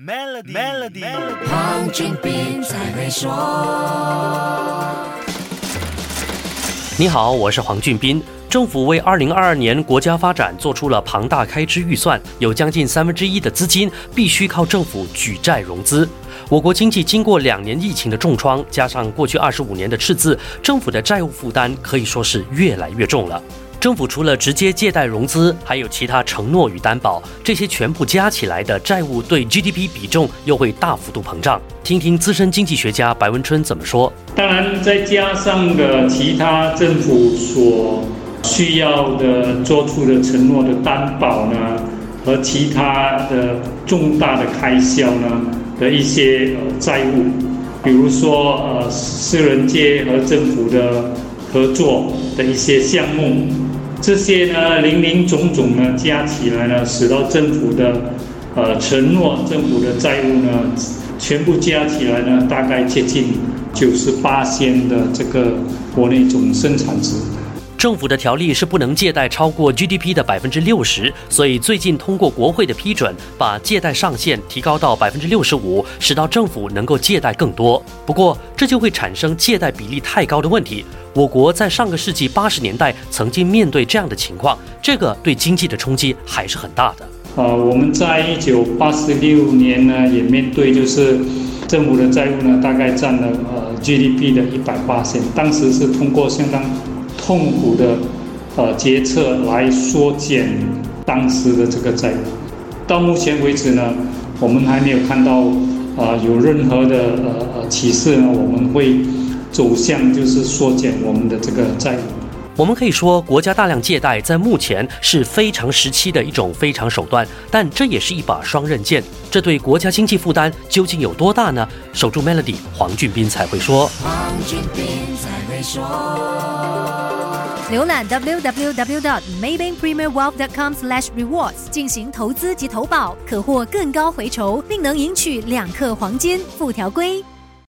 Melody，Melody，黄俊斌才会说。你好，我是黄俊斌。政府为二零二二年国家发展做出了庞大开支预算，有将近三分之一的资金必须靠政府举债融资。我国经济经过两年疫情的重创，加上过去二十五年的赤字，政府的债务负担可以说是越来越重了。政府除了直接借贷融资，还有其他承诺与担保，这些全部加起来的债务对 GDP 比重又会大幅度膨胀。听听资深经济学家白文春怎么说。当然，再加上的其他政府所需要的做出的承诺的担保呢，和其他的重大的开销呢的一些债务，比如说呃私人界和政府的合作的一些项目。这些呢，零零总总呢，加起来呢，使到政府的呃承诺、政府的债务呢，全部加起来呢，大概接近九十八千的这个国内总生产值。政府的条例是不能借贷超过 GDP 的百分之六十，所以最近通过国会的批准，把借贷上限提高到百分之六十五，使到政府能够借贷更多。不过，这就会产生借贷比例太高的问题。我国在上个世纪八十年代曾经面对这样的情况，这个对经济的冲击还是很大的。呃，我们在一九八十六年呢，也面对就是政府的债务呢，大概占了呃 GDP 的一百八十，当时是通过相当。痛苦的呃决策来缩减当时的这个债务，到目前为止呢，我们还没有看到啊有任何的呃呃启示呢，我们会走向就是缩减我们的这个债务。我们可以说，国家大量借贷在目前是非常时期的一种非常手段，但这也是一把双刃剑。这对国家经济负担究竟有多大呢？守住 Melody，黄俊斌才会说。黄俊斌才会说。浏览 www.maybankpremierwealth.com/rewards 进行投资及投保，可获更高回酬，并能赢取两克黄金。附条规。